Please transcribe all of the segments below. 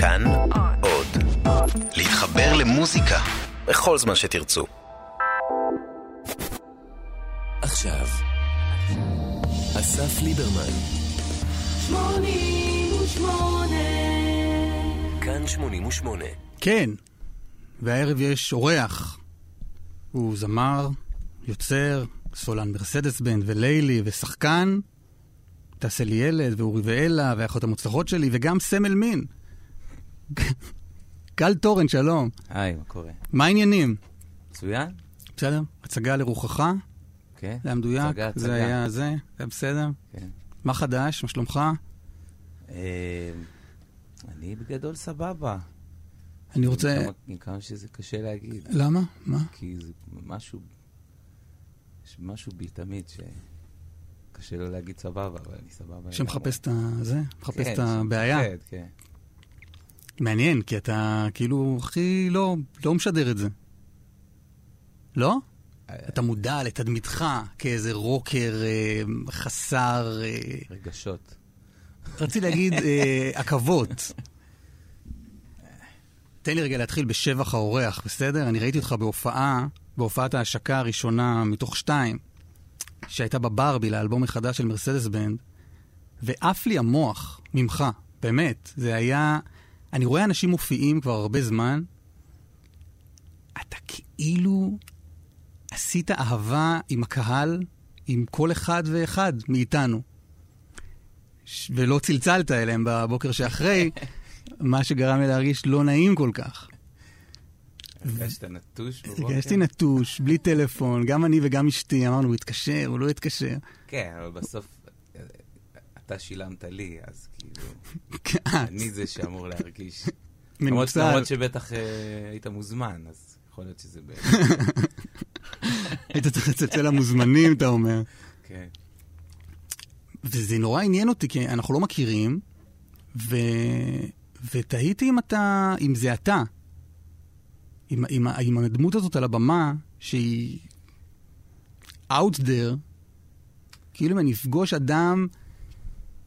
כאן עוד. להתחבר למוזיקה בכל זמן שתרצו. עכשיו, אסף ליברמן. 88 כאן 88 כן, והערב יש אורח. הוא זמר, יוצר, סולן מרסדס בנד ולילי ושחקן. תעשה לי ילד, ואורי ואלה, והאחות המוצלחות שלי, וגם סמל מין. גל תורן, שלום. היי, מה קורה? מה העניינים? מצוין. בסדר? הצגה לרוחך? כן. זה היה מדויק? הצגה, הצגה. זה היה זה? זה היה בסדר? כן. מה חדש? מה שלומך? אה, אני בגדול סבבה. אני רוצה... עם כמה- עם כמה שזה קשה להגיד. למה? מה? כי זה משהו... יש משהו בי תמיד שקשה לו להגיד סבבה, אבל אני סבבה. שמחפש את ה... זה? מחפש כן, את הבעיה? שמפחד, כן. מעניין, כי אתה כאילו הכי לא, לא משדר את זה. לא? אתה מודע לתדמיתך כאיזה רוקר אה, חסר, אה, רגשות. רציתי להגיד אה, עכבות. תן לי רגע להתחיל בשבח האורח, בסדר? אני ראיתי אותך בהופעה, בהופעת ההשקה הראשונה מתוך שתיים, שהייתה בברבי לאלבום החדש של מרסדס בנד, ועף לי המוח ממך, באמת. זה היה... אני רואה אנשים מופיעים כבר הרבה זמן, אתה כאילו עשית אהבה עם הקהל, עם כל אחד ואחד מאיתנו. ש- ולא צלצלת אליהם בבוקר שאחרי, מה שגרם לי להרגיש לא נעים כל כך. הרגשת נטוש בבוקר? הרגשתי נטוש, בלי טלפון, גם אני וגם אשתי, אמרנו, הוא יתקשר, הוא לא יתקשר. כן, אבל בסוף אתה שילמת לי, אז כאילו, כן, אני זה שאמור להרגיש. למרות שבטח אה, היית מוזמן, אז יכול להיות שזה ב... היית צריך לצלצל למוזמנים, אתה אומר. כן. וזה נורא עניין אותי, כי אנחנו לא מכירים, ו... ותהיתי אם אתה, אם זה אתה. עם, עם, עם הדמות הזאת על הבמה, שהיא out there, כאילו אם אני אפגוש אדם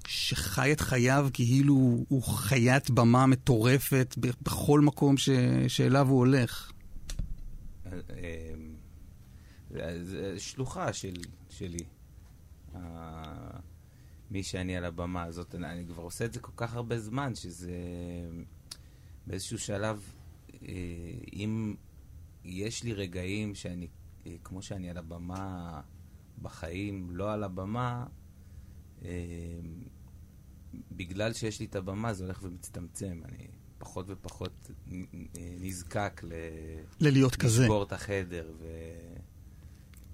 שחי את חייו כאילו הוא חיית במה מטורפת בכל מקום ש... שאליו הוא הולך. אה, אה, שלוחה של, שלי. אה, מי שאני על הבמה הזאת, אני, כבר עושה את זה כל כך הרבה זמן, שזה באיזשהו שלב, אם יש לי רגעים שאני, כמו שאני על הבמה בחיים, לא על הבמה, בגלל שיש לי את הבמה זה הולך ומצטמצם. אני פחות ופחות נזקק ל... ללהיות כזה. לשבור את החדר ו...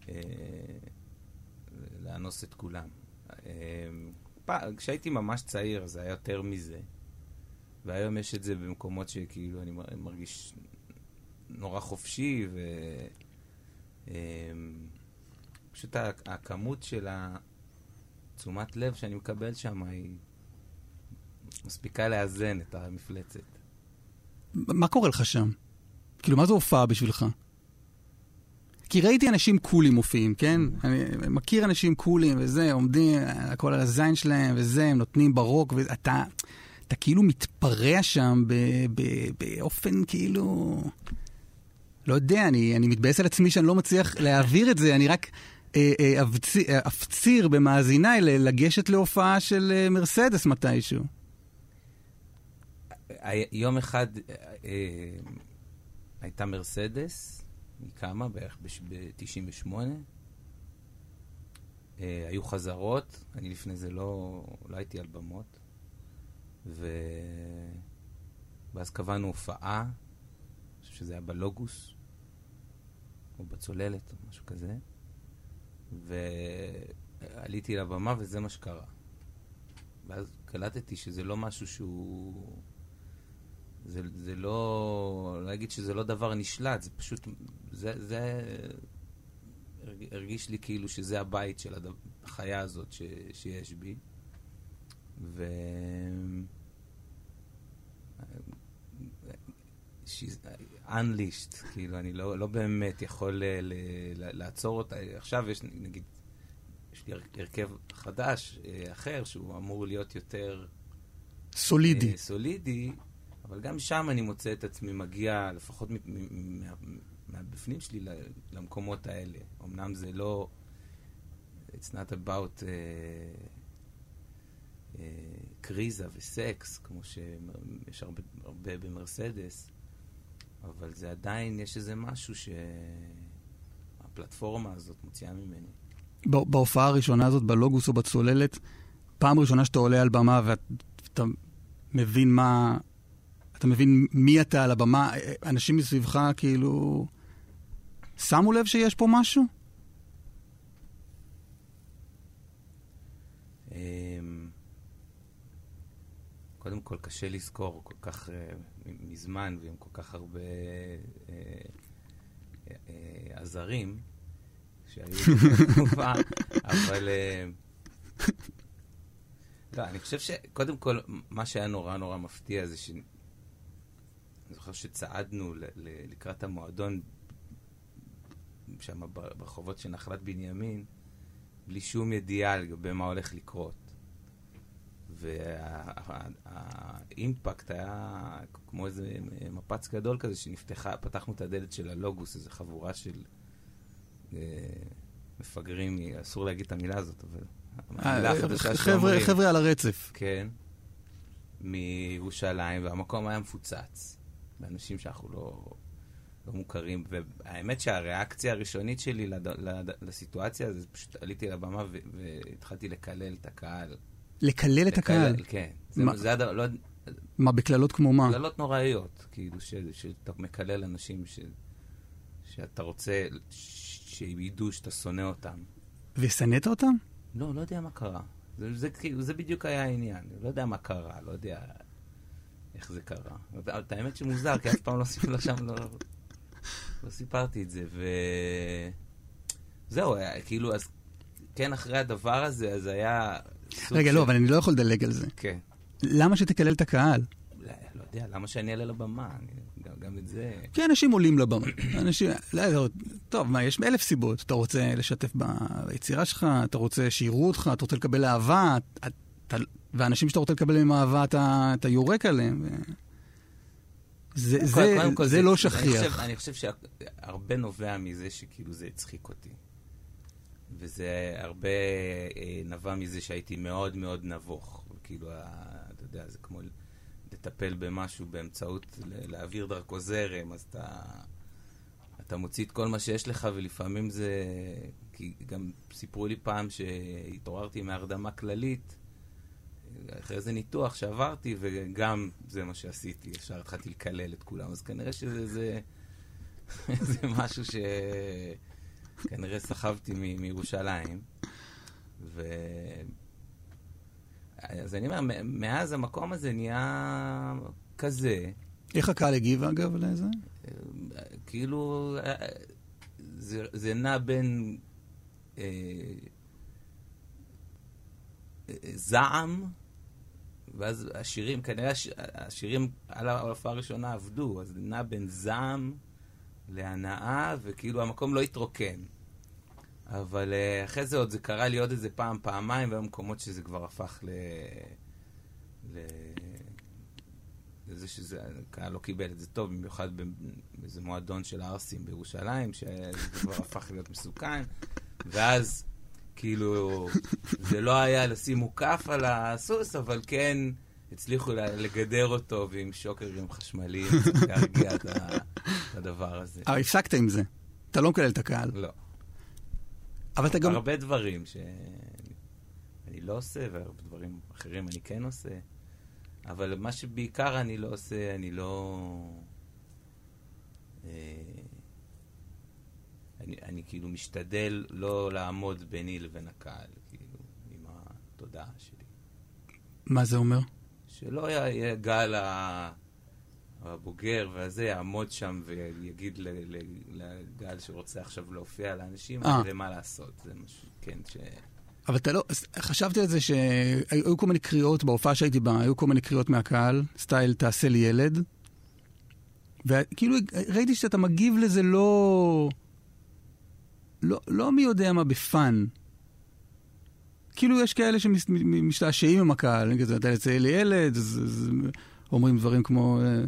אה, לאנוס את כולם. פע- כשהייתי ממש צעיר זה היה יותר מזה. והיום יש את זה במקומות שכאילו אני מר- מרגיש נורא חופשי ו... אה, פשוט ה- הכמות של התשומת לב שאני מקבל שם היא מספיקה לאזן את המפלצת. מה קורה לך שם? כאילו, מה זו הופעה בשבילך? כי ראיתי אנשים קולים מופיעים, כן? אני מכיר אנשים קולים וזה, עומדים, הכל על הזין שלהם וזה, הם נותנים ברוק, ואתה אתה כאילו מתפרע שם ב, ב, באופן כאילו... לא יודע, אני, אני מתבאס על עצמי שאני לא מצליח להעביר את זה, אני רק אפציר, אה, אפציר במאזיניי לגשת להופעה של אה, מרסדס מתישהו. יום אחד אה, אה, הייתה מרסדס, היא קמה בערך ב-98. אה, היו חזרות, אני לפני זה לא, לא הייתי על במות. ואז קבענו הופעה, אני חושב שזה היה בלוגוס, או בצוללת, או משהו כזה. ועליתי לבמה וזה מה שקרה. ואז קלטתי שזה לא משהו שהוא... זה, זה לא... לא אגיד שזה לא דבר נשלט, זה פשוט... זה... זה הרג- הרגיש לי כאילו שזה הבית של החיה הזאת ש, שיש בי. ו... She's unleashed, כאילו, אני לא, לא באמת יכול ל, ל, ל, לעצור אותה. עכשיו יש, נגיד, יש לי הר- הרכב חדש, אה, אחר, שהוא אמור להיות יותר סולידי. אה, סולידי, אבל גם שם אני מוצא את עצמי מגיע, לפחות מהבפנים שלי, למקומות האלה. אמנם זה לא... It's not about uh, uh, קריזה וסקס, כמו שיש הרבה, הרבה במרסדס, אבל זה עדיין, יש איזה משהו שהפלטפורמה הזאת מוציאה ממני. בהופעה הראשונה הזאת, בלוגוס או בצוללת, פעם ראשונה שאתה עולה על במה ואתה מבין מה... אתה מבין מי אתה על הבמה, אנשים מסביבך כאילו... שמו לב שיש פה משהו? קודם כל, קשה לזכור כל כך uh, מזמן ועם כל כך הרבה uh, uh, uh, עזרים שהיו בתקופה, אבל... Uh, לא, אני חושב שקודם כל, מה שהיה נורא נורא מפתיע זה ש... אני זוכר שצעדנו לקראת המועדון שם ברחובות של נחלת בנימין, בלי שום ידיעה לגבי מה הולך לקרות. והאימפקט היה כמו איזה מפץ גדול כזה שנפתחה, פתחנו את הדלת של הלוגוס, איזו חבורה של אה, מפגרים, אסור להגיד את המילה הזאת, אבל המילה אה, החדשה שאומרים. חבר'ה על הרצף. כן, מירושלים, והמקום היה מפוצץ, באנשים שאנחנו לא... לא מוכרים, והאמת שהריאקציה הראשונית שלי לד... לד... לסיטואציה זה פשוט עליתי לבמה. והתחלתי לקלל את הקהל. לקלל את הקהל? כן. זה, מה... זה עד... לא... מה, בקללות כמו מה? קללות נוראיות, כאילו, ש... שאתה מקלל אנשים ש... שאתה רוצה שידעו שאתה שונא אותם. ושנאת אותם? לא, לא יודע מה קרה. זה, זה, זה, זה בדיוק היה העניין. לא יודע מה קרה, לא יודע איך זה קרה. את האמת שמוזר, כי אף פעם לא לו שם, לא... לא סיפרתי את זה, ו... זהו, היה, כאילו, אז כן, אחרי הדבר הזה, אז היה... רגע, לא, של... לא, אבל אני לא יכול לדלג על זה. כן. למה שתקלל את הקהל? לא, לא יודע, למה שאני אעלה לבמה? גם, גם את זה... כי אנשים עולים לבמה. אנשים... לא, לא, טוב, מה, יש אלף סיבות. אתה רוצה לשתף ביצירה שלך, אתה רוצה שיראו אותך, אתה רוצה לקבל אהבה, אתה... ואנשים שאתה רוצה לקבל מהם אהבה, אתה, אתה יורק עליהם. ו... זה, זה, כל, זה, זה לא שכיח. אני חושב, אני חושב שהרבה נובע מזה שכאילו זה הצחיק אותי. וזה הרבה אה, נבע מזה שהייתי מאוד מאוד נבוך. כאילו, אתה יודע, זה כמו לטפל במשהו באמצעות, להעביר דרכו זרם, אז אתה, אתה מוציא את כל מה שיש לך, ולפעמים זה... כי גם סיפרו לי פעם שהתעוררתי מהרדמה כללית, אחרי איזה ניתוח שעברתי, וגם זה מה שעשיתי, ישר התחלתי לקלל את כולם, אז כנראה שזה זה, זה משהו שכנראה סחבתי מ- מירושלים. ו... אז אני אומר, מאז המקום הזה נהיה כזה. איך הקהל הגיב, אגב, לזה? כאילו, זה, זה נע בין אה, אה זעם ואז השירים, כנראה השירים על ההופעה הראשונה עבדו, אז זה נע בין זעם להנאה, וכאילו המקום לא התרוקן. אבל uh, אחרי זה עוד זה קרה לי עוד איזה פעם, פעמיים, והיו מקומות שזה כבר הפך ל... ל... לזה שזה, הקהל לא קיבל את זה טוב, במיוחד באיזה מועדון של הערסים בירושלים, שזה כבר הפך להיות מסוכן, ואז כאילו, זה לא היה לשים מוקף על הסוס, אבל כן הצליחו לגדר אותו ועם שוקרים חשמליים, להרגיע את הדבר הזה. אבל הפסקת עם זה. אתה לא מקלל את הקהל. לא. אבל אתה גם... הרבה דברים שאני לא עושה, והרבה דברים אחרים אני כן עושה. אבל מה שבעיקר אני לא עושה, אני לא... אה, אני, אני כאילו משתדל לא לעמוד ביני לבין הקהל, כאילו, עם התודעה שלי. מה זה אומר? שלא יהיה גל הבוגר והזה יעמוד שם ויגיד לגל שרוצה עכשיו להופיע לאנשים, זה מה לעשות, זה משהו, כן, ש... אבל אתה לא, חשבתי על זה שהיו כל מיני קריאות, בהופעה שהייתי בה, היו כל מיני קריאות מהקהל, סטייל תעשה לי ילד. וכאילו ראיתי שאתה מגיב לזה לא... לא, לא מי יודע מה בפאן. כאילו יש כאלה שמשתעשעים עם הקהל, כזה, אתה יוצא לי ילד, אז, אז, אומרים דברים כמו, אה,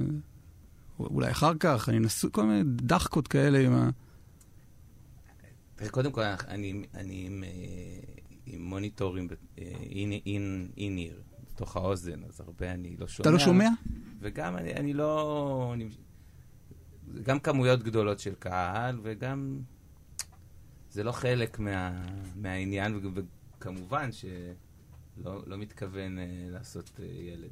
אולי אחר כך, אני נשוי, כל מיני דחקות כאלה עם ה... קודם כל, אני, אני עם, אה, עם מוניטורים אין-איר, בתוך האוזן, אז הרבה אני לא שומע. אתה לא שומע? וגם אני, אני לא... אני, גם כמויות גדולות של קהל, וגם... זה לא חלק מה, מהעניין, וכמובן שלא לא מתכוון uh, לעשות uh, ילד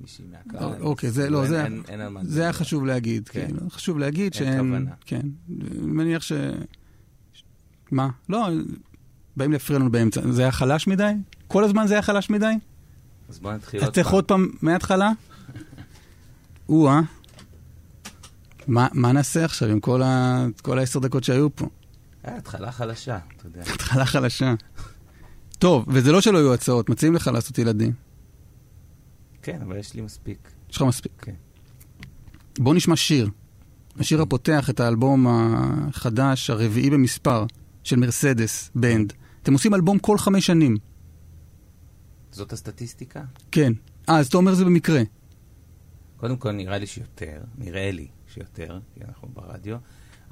למישהי מהקהל. אוקיי, זה לא, זה, אין, אין, אין זה היה חשוב להגיד. כן. כאילו, חשוב להגיד. אין כוונה. כן, מניח ש... מה? לא, באים להפריע לנו באמצע. זה היה חלש מדי? כל הזמן זה היה חלש מדי? אז בוא נתחיל עוד פעם. אתה צריך עוד פעם מההתחלה? או-אה. מה, מה נעשה עכשיו עם. כל העשר דקות שהיו פה? אה, התחלה חלשה, אתה יודע. התחלה חלשה. טוב, וזה לא שלא יהיו הצעות, מציעים לך לעשות ילדים. כן, אבל יש לי מספיק. יש לך מספיק. כן. בוא נשמע שיר. השיר הפותח את האלבום החדש, הרביעי במספר, של מרסדס, בנד. אתם עושים אלבום כל חמש שנים. זאת הסטטיסטיקה? כן. אה, אז אתה אומר זה במקרה. קודם כל, נראה לי שיותר, נראה לי שיותר, כי אנחנו ברדיו,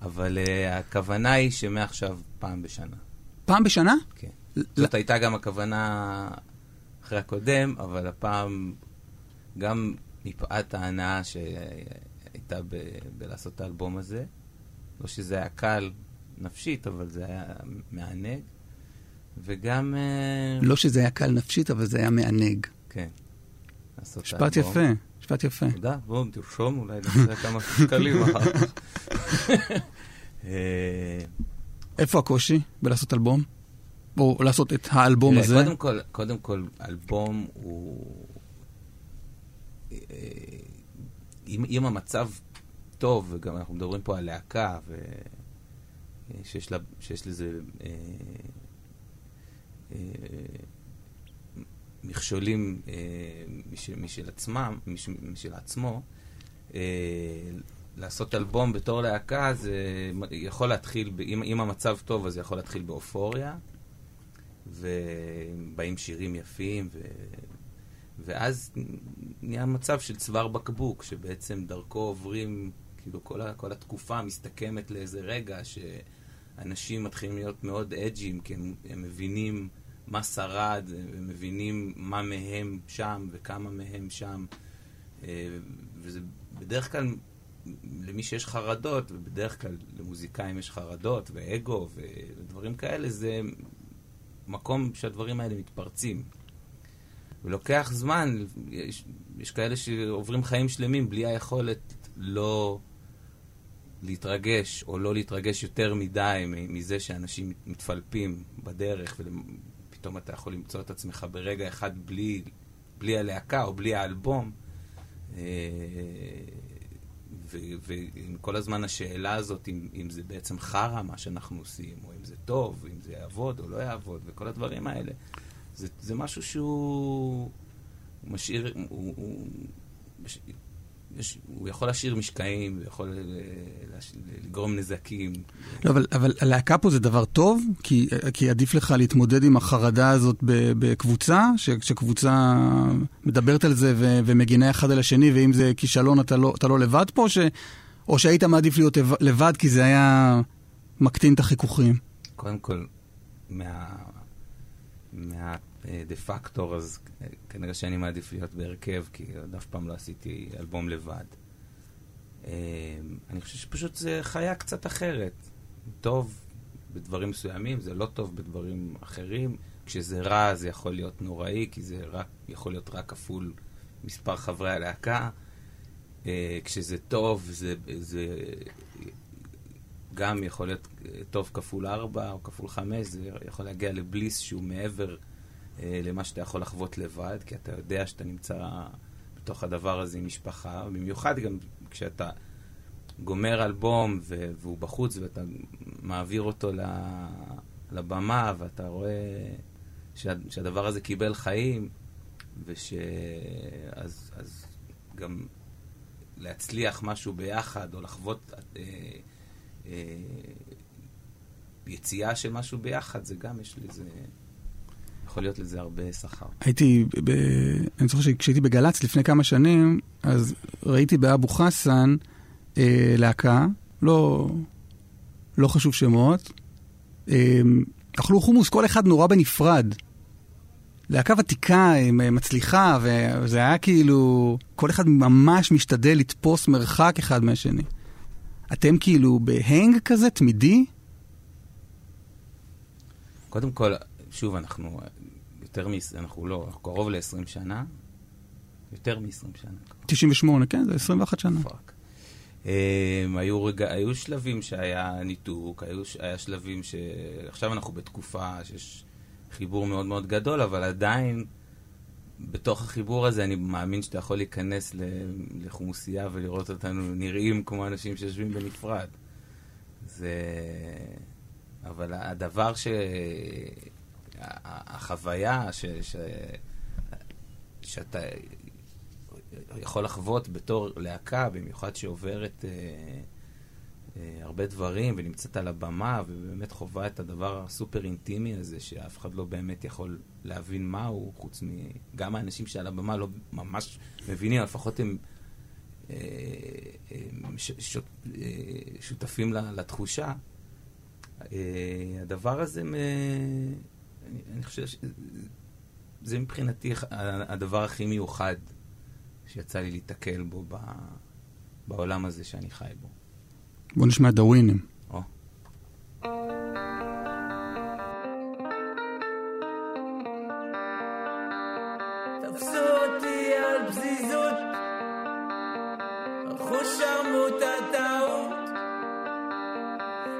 אבל uh, הכוונה היא שמעכשיו פעם בשנה. פעם בשנה? כן. זאת הייתה גם הכוונה אחרי הקודם, אבל הפעם, גם מפאת ההנאה שהייתה ב- בלעשות את האלבום הזה, לא שזה היה קל נפשית, אבל זה היה מענג, וגם... Uh... לא שזה היה קל נפשית, אבל זה היה מענג. כן. משפט יפה. משפט יפה. תודה, בואו תרשום, אולי נעשה כמה שקלים אחר כך. אה, איפה הקושי בלעשות אלבום? או לעשות את האלבום הזה? קודם כל, קודם כל, אלבום הוא... אה, אם, אם המצב טוב, וגם אנחנו מדברים פה על להקה, ושיש לה, לזה אה, אה, מכשולים אה, משל, משל עצמם, משל, משל עצמו, אה, לעשות אלבום בתור להקה זה יכול להתחיל, אם, אם המצב טוב אז זה יכול להתחיל באופוריה, ובאים שירים יפים, ו, ואז נהיה מצב של צוואר בקבוק, שבעצם דרכו עוברים, כאילו כל, ה, כל התקופה מסתכמת לאיזה רגע שאנשים מתחילים להיות מאוד אג'ים, כי הם, הם מבינים מה שרד, הם מבינים מה מהם שם וכמה מהם שם, אה, וזה בדרך כלל למי שיש חרדות, ובדרך כלל למוזיקאים יש חרדות ואגו ודברים כאלה, זה מקום שהדברים האלה מתפרצים. ולוקח זמן, יש, יש כאלה שעוברים חיים שלמים בלי היכולת לא להתרגש, או לא להתרגש יותר מדי מזה שאנשים מתפלפים בדרך, ופתאום אתה יכול למצוא את עצמך ברגע אחד בלי, בלי הלהקה או בלי האלבום. אה, וכל הזמן השאלה הזאת, אם, אם זה בעצם חרא מה שאנחנו עושים, או אם זה טוב, אם זה יעבוד או לא יעבוד, וכל הדברים האלה, זה, זה משהו שהוא משאיר, הוא, הוא, יש, הוא יכול להשאיר משקעים, הוא יכול לגרום נזקים. לא, אבל, אבל הלהקה פה זה דבר טוב, כי, כי עדיף לך להתמודד עם החרדה הזאת בקבוצה, שקבוצה מדברת על זה ו, ומגינה אחד על השני, ואם זה כישלון אתה לא, אתה לא לבד פה, ש, או שהיית מעדיף להיות לבד כי זה היה מקטין את החיכוכים? קודם כל, מה... מה... דה פקטור, אז כנראה שאני מעדיף להיות בהרכב, כי עוד אף פעם לא עשיתי אלבום לבד. אני חושב שפשוט זה חיה קצת אחרת. טוב בדברים מסוימים, זה לא טוב בדברים אחרים. כשזה רע זה יכול להיות נוראי, כי זה רק, יכול להיות רק כפול מספר חברי הלהקה. כשזה טוב, זה, זה גם יכול להיות טוב כפול ארבע או כפול חמש, זה יכול להגיע לבליס שהוא מעבר למה שאתה יכול לחוות לבד, כי אתה יודע שאתה נמצא בתוך הדבר הזה עם משפחה, במיוחד גם כשאתה גומר אלבום והוא בחוץ ואתה מעביר אותו לבמה ואתה רואה שה, שהדבר הזה קיבל חיים, וש... אז, אז גם להצליח משהו ביחד, או לחוות אה, אה, יציאה של משהו ביחד, זה גם יש לזה... יכול להיות לזה הרבה שכר. הייתי, ב... אני זוכר שכשהייתי בגל"צ לפני כמה שנים, אז ראיתי באבו חסן אה, להקה, לא, לא חשוב שמות, אה, אכלו חומוס, כל אחד נורא בנפרד. להקה ותיקה, מצליחה, וזה היה כאילו, כל אחד ממש משתדל לתפוס מרחק אחד מהשני. אתם כאילו ב hang כזה, תמידי? קודם כל, שוב, אנחנו יותר מ... אנחנו לא, אנחנו קרוב ל-20 שנה. יותר מ-20 שנה. 98, כן, זה 21 שנה. fuck. Um, היו, רגע, היו שלבים שהיה ניתוק, היו, היה שלבים ש... עכשיו אנחנו בתקופה שיש חיבור מאוד מאוד גדול, אבל עדיין בתוך החיבור הזה אני מאמין שאתה יכול להיכנס לחומוסייה ולראות אותנו נראים כמו אנשים שיושבים בנפרד. זה... אבל הדבר ש... החוויה ש... ש... שאתה יכול לחוות בתור להקה, במיוחד שעוברת... אה, אה, הרבה דברים, ונמצאת על הבמה, ובאמת חווה את הדבר הסופר אינטימי הזה, שאף אחד לא באמת יכול להבין מהו, חוץ מ... גם האנשים שעל הבמה לא ממש מבינים, לפחות אה, הם ש, ש, אה, שותפים לתחושה. הדבר הזה, אני, אני חושב שזה מבחינתי הדבר הכי מיוחד שיצא לי להתקל בו בעולם הזה שאני חי בו. בוא נשמע את הווינים.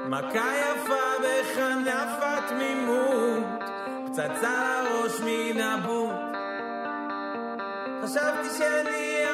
מכה יפה בכנף התמימות, פצצה לראש מן הבוט. חשבתי שאני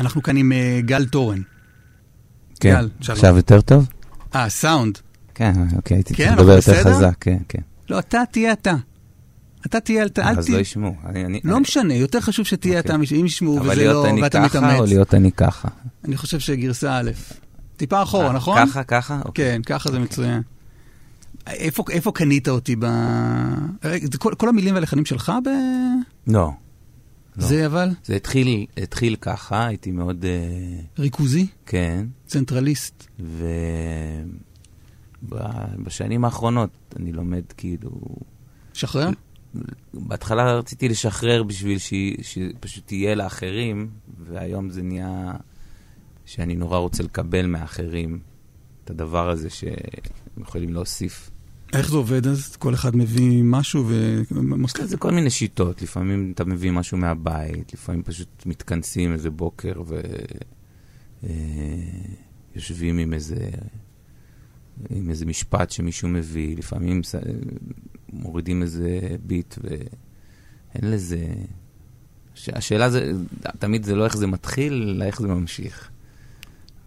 אנחנו כאן עם אה, גל תורן. כן, גל, שלום. עכשיו יותר טוב? אה, סאונד. כן, אוקיי, הייתי כן, צריך לדבר יותר? חזק, כן, כן. לא, אתה תהיה אתה. אתה תהיה אל אז תהיה... לא ישמעו. אני- אני- לא משנה, יותר חשוב שתהיה אוקיי. אתה, אם ישמעו אבל וזה להיות לא, אני ואתה ככה או מתאמץ. להיות אני ככה? אני חושב שגרסה א'. טיפה אחורה, אה, נכון? ככה, ככה? אוקיי. כן, ככה זה מצוין. איפה, קנית אותי ב... כל, כל המילים והלחנים שלך ב... לא. לא. זה אבל זה התחיל, התחיל ככה, הייתי מאוד, אה, ריכוזי, כן, צנטרליסט. ובשנים האחרונות אני לומד כאילו, שחרר? בהתחלה רציתי לשחרר בשביל ש- שפשוט תהיה לאחרים, והיום זה נהיה שאני נורא רוצה לקבל מאחרים את הדבר הזה שהם יכולים להוסיף. איך זה עובד אז? כל אחד מביא משהו ו... זה כל מיני שיטות, לפעמים אתה מביא משהו מהבית, לפעמים פשוט מתכנסים איזה בוקר ויושבים עם איזה, עם איזה משפט שמישהו מביא, לפעמים מורידים איזה ביט ואין לזה... הש- השאלה זה, תמיד זה לא איך זה מתחיל, אלא איך זה ממשיך.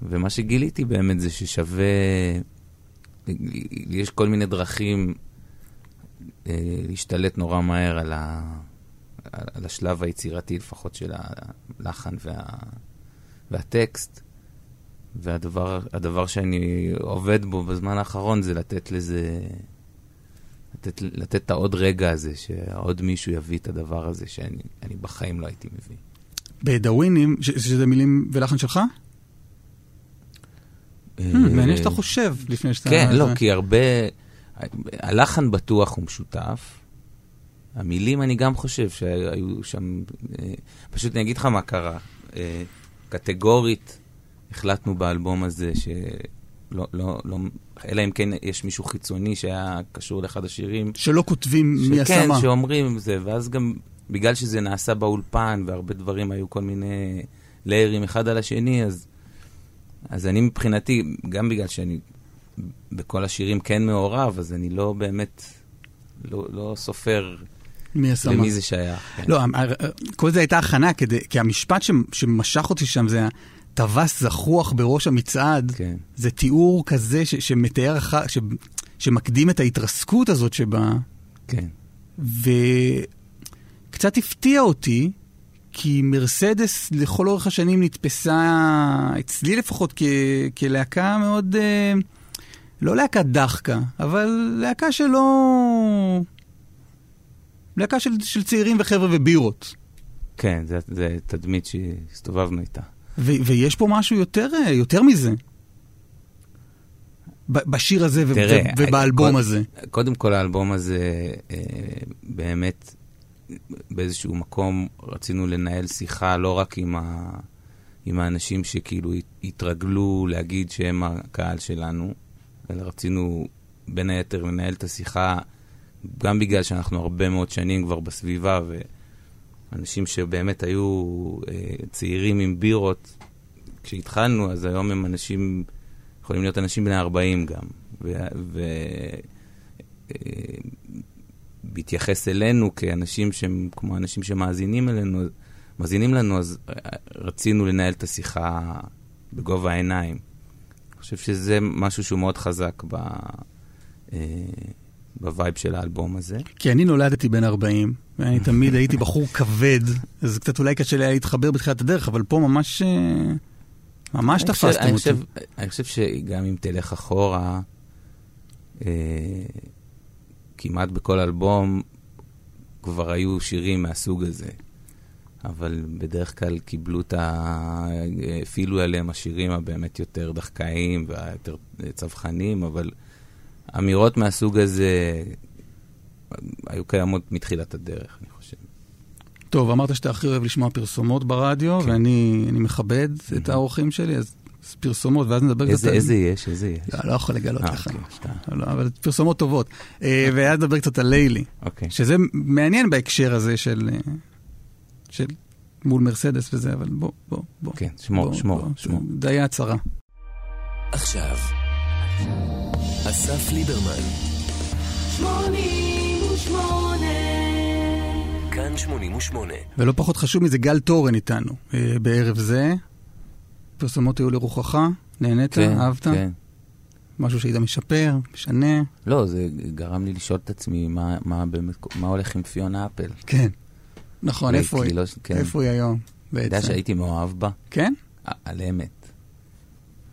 ומה שגיליתי באמת זה ששווה, יש כל מיני דרכים אה, להשתלט נורא מהר על, ה, על, השלב היצירתי, לפחות של הלחן וה, והטקסט. והדבר הדבר שאני עובד בו בזמן האחרון זה לתת לזה, לתת, לתת את העוד רגע הזה, שעוד מישהו יביא את הדבר הזה שאני אני בחיים לא הייתי מביא. בדאווינים, שזה מילים ולחן שלך? Hmm, מעניין שאתה חושב לפני שאתה... כן, לא, זה- כי הרבה... הלחן בטוח הוא משותף. המילים, אני גם חושב שהיו שם... אה, פשוט אני אגיד לך מה קרה. אה, קטגורית החלטנו באלבום הזה שלא, לא, לא, אלא אם כן יש מישהו חיצוני שהיה קשור לאחד השירים. שלא כותבים מי עשה שכן, מה. שאומרים זה, ואז גם בגלל שזה נעשה באולפן והרבה דברים היו כל מיני ליירים אחד על השני, אז, אז אני מבחינתי, גם בגלל שאני בכל השירים כן מעורב, אז אני לא באמת, לא, לא סופר מי עשה מה. למי זה שייך. כן. לא, המ- כל זה הייתה הכנה, כדי, כי המשפט ש, שמשך אותי שם זה הטווס זחוח בראש המצעד. כן. זה תיאור כזה ש, שמתאר, ש, שמקדים את ההתרסקות הזאת שבה, כן. וקצת הפתיע אותי, כי מרסדס לכל אורך השנים נתפסה, אצלי לפחות, כ, כלהקה מאוד, אה, לא להקת דחקה, אבל להקה שלא... להקה של, של צעירים וחבר'ה ובירות. כן, זה, זה תדמית שהסתובבנו איתה. ו- ויש פה משהו יותר, אה, יותר מזה. בשיר הזה ו- תראה, ו- ובאלבום קוד- הזה. קודם כל, האלבום הזה, אה, באמת, באיזשהו מקום רצינו לנהל שיחה לא רק עם, ה, עם האנשים שכאילו הת- התרגלו להגיד שהם הקהל שלנו, אלא רצינו בין היתר לנהל את השיחה גם בגלל שאנחנו הרבה מאוד שנים כבר בסביבה, ואנשים שבאמת היו אה, צעירים עם בירות, כשהתחלנו, אז היום הם אנשים, יכולים להיות אנשים בני 40 גם. ו... ו אה, בהתייחס אלינו כאנשים שהם כמו אנשים שמאזינים אלינו, מאזינים לנו, אז אה, רצינו לנהל את השיחה בגובה העיניים. אני חושב שזה משהו שהוא מאוד חזק ב... אה, ב vibe של האלבום הזה. כי אני נולדתי בן 40, ואני תמיד הייתי בחור כבד, אז קצת אולי קשה לי להתחבר בתחילת הדרך, אבל פה ממש, אה, ממש תפסתם אני אותי. חושב, אני חושב שגם אם תלך אחורה, אה, כמעט בכל אלבום כבר היו שירים מהסוג הזה. אבל בדרך כלל קיבלו את ה... הפעילו עליהם השירים הבאמת יותר דחקאיים והיותר צווחניים, אבל אמירות מהסוג הזה היו קיימות מתחילת הדרך, אני חושב. טוב, אמרת שאתה הכי אוהב לשמוע פרסומות ברדיו, כן. ואני אני מכבד את האורחים שלי, אז פרסומות, ואז נדבר קצת איזה, על... איזה יש? איזה יש? לא, לא יכול לגלות אה, לך. אוקיי, שאתה- לא, אבל פרסומות טובות. אה, ואז נדבר קצת על לילי, אוקיי. שזה מעניין בהקשר הזה של... אה, של מול מרסדס וזה, אבל בוא, בוא, בוא. כן, שמור, בוא, שמור, בוא, שמור. די הצהרה. עכשיו, אסף ליברמן, שמונים ושמונה כאן 88, ולא פחות חשוב מזה, גל תורן איתנו אה, בערב זה. הפרסומות היו לרוחך? נהנית? כן, אהבת? כן. משהו שהיית משפר? משנה? לא, זה גרם לי לשאול את עצמי מה, מה באמת, מה הולך עם פיונה אפל. כן. נכון, איפה היא? לא, כן. איפה היא היום אתה יודע בעצם? שהייתי מאוהב בה? כן? על אמת.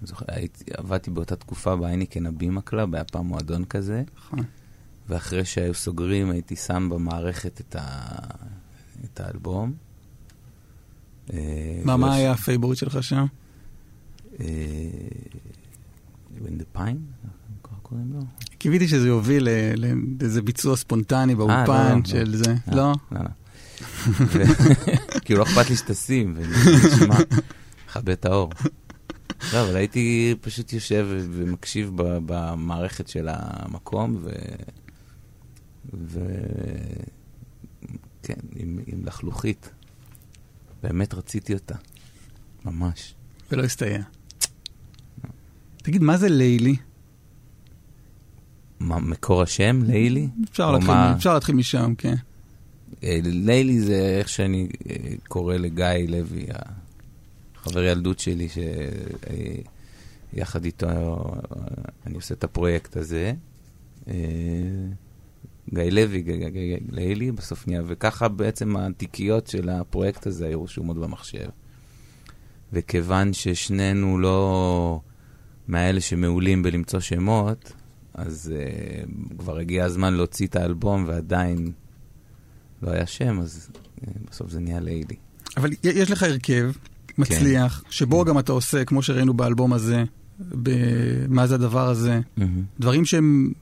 זוכר, הייתי, עבדתי באותה תקופה ב Heineken הבימה club, היה פעם מועדון כזה, נכון. ואחרי שהיו סוגרים הייתי שם במערכת את, ה, את האלבום. אה, מה, מה היה ה favorite שלך שם? אה, In the Pines? ככה קוראים לו? קיוויתי שזה יוביל לאיזה ביצוע ספונטני באולפן לא, של לא. זה. אה, לא? לא, לא. ו- כאילו, לא אכפת לי שתשים, ונשמע, מכבה את האור. לא, אבל הייתי פשוט יושב ומקשיב במערכת של המקום, ו... ו... כן, עם, עם לחלוכית. באמת רציתי אותה. ממש. ולא הסתייע. תגיד, מה זה לילי? מה, מקור השם, לילי? אפשר להתחיל, מה- אפשר להתחיל משם, כן. אה, לילי זה איך שאני אה, קורא לגיא לוי, החבר ילדות שלי, שיחד איתו אה, אני עושה את הפרויקט הזה. גיא לוי, גיא- לילי, בסוף נהיה, וככה בעצם התיקיות של הפרויקט הזה היו רשומות במחשב. וכיוון ששנינו לא מאלה שמעולים בלמצוא שמות, אז uh, כבר הגיע הזמן להוציא את האלבום ועדיין לא היה שם, אז uh, בסוף זה נהיה לילי. אבל יש לך הרכב מצליח, שבו גם אתה עושה, כמו שראינו באלבום הזה, במה זה הדבר הזה, דברים שהם...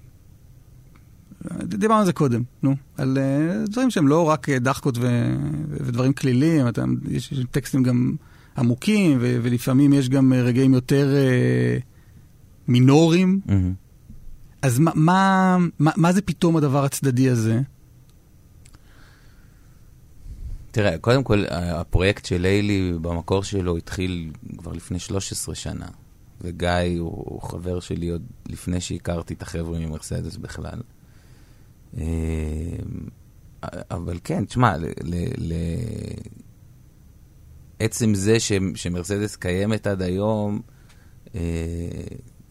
דיברנו על זה קודם, נו, על uh, דברים שהם לא רק דחקות ו... ודברים כלילים, אתה, יש יש טקסטים גם עמוקים, ו... ולפעמים יש גם רגעים יותר uh, מינוריים. אז מה, מה, מה, מה זה פתאום הדבר הצדדי הזה? תראה, קודם כל, הפרויקט של לילי במקור שלו התחיל כבר לפני 13 שנה. וגיא הוא, הוא חבר שלי עוד לפני שהכרתי את החבר'ה ממרסדס בכלל. אה, אבל כן, תשמע, ל- ל- ל- עצם זה ש- שמרסדס קיימת עד היום, אה,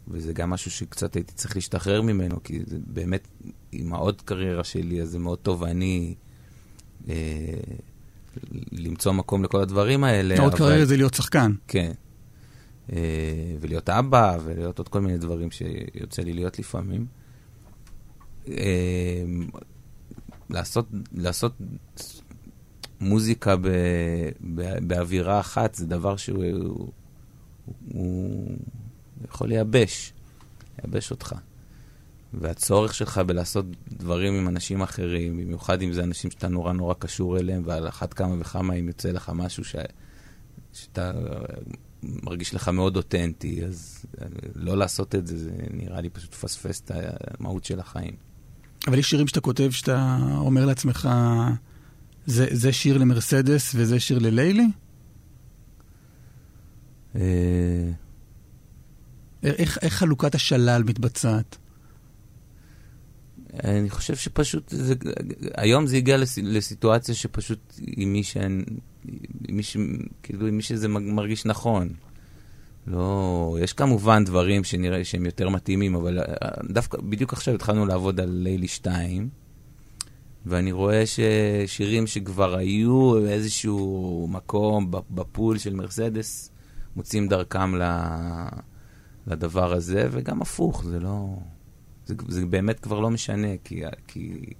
וזה גם משהו שקצת הייתי צריך להשתחרר ממנו, כי זה באמת, עם העוד קריירה שלי, אז זה מאוד תובעני אה, למצוא מקום לכל הדברים האלה. עוד אבל- קריירה זה להיות שחקן. כן. אה, ולהיות אבא, ולהיות עוד כל מיני דברים שיוצא לי להיות לפעמים. אה, לעשות, לעשות מוזיקה ב, ב, באווירה אחת זה דבר שהוא הוא, הוא יכול לייבש, לייבש אותך. והצורך שלך בלעשות דברים עם אנשים אחרים, במיוחד אם זה אנשים שאתה נורא נורא קשור אליהם, ועל אחת כמה וכמה אם יוצא לך משהו ש... שאתה מרגיש לך מאוד אותנטי, אז לא לעשות את זה, זה נראה לי פשוט לפספס את המהות של החיים. אבל יש שירים שאתה כותב שאתה אומר לעצמך, זה, זה שיר למרסדס וזה שיר ללילי? איך, איך חלוקת השלל מתבצעת? אני חושב שפשוט, זה, היום זה הגיע לס, לסיטואציה שפשוט עם מי שאני, עם מי ש... כאילו, עם מי שזה מרגיש נכון. לא, יש כמובן דברים שנראה שהם יותר מתאימים, אבל אה, דווקא, בדיוק עכשיו התחלנו לעבוד על לילי 2, ואני רואה ששירים שכבר היו באיזשהו מקום בפול של מרסדס, מוצאים דרכם ל... לדבר הזה, וגם הפוך, זה לא... זה, זה באמת כבר לא משנה, כי, כי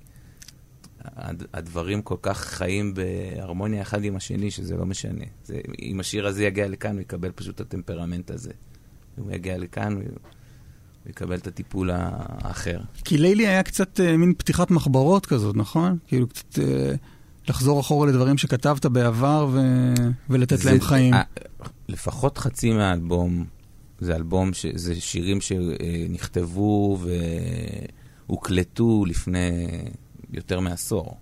הד, הדברים כל כך חיים בהרמוניה אחד עם השני, שזה לא משנה. זה, אם השיר הזה יגיע לכאן, הוא יקבל פשוט את הטמפרמנט הזה. אם הוא יגיע לכאן, הוא, הוא יקבל את הטיפול האחר. כי לילי היה קצת אה, מין פתיחת מחברות כזאת, נכון? כאילו קצת אה, לחזור אחורה לדברים שכתבת בעבר ו... ולתת זה, להם חיים. אה, לפחות חצי מהאלבום, זה אלבום, ש, זה שירים שנכתבו והוקלטו לפני יותר מעשור.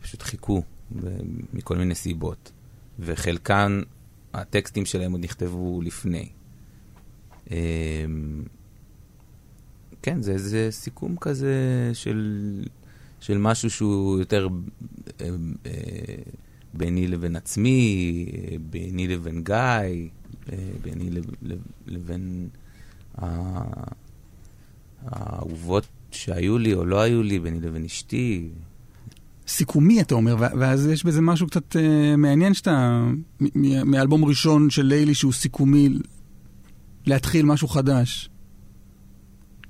פשוט חיכו מכל מיני סיבות. וחלקן, הטקסטים שלהם עוד נכתבו לפני. כן, זה איזה סיכום כזה של, של משהו שהוא יותר ביני לבין עצמי, אה, ביני לבין גיא, אה, ביני לב- לב- לבין האהובות שהיו לי או לא היו לי, ביני לבין אשתי. סיכומי, אתה אומר, ואז יש בזה משהו קצת אה, מעניין שאתה, מאלבום ראשון של לילי שהוא סיכומי, להתחיל משהו חדש.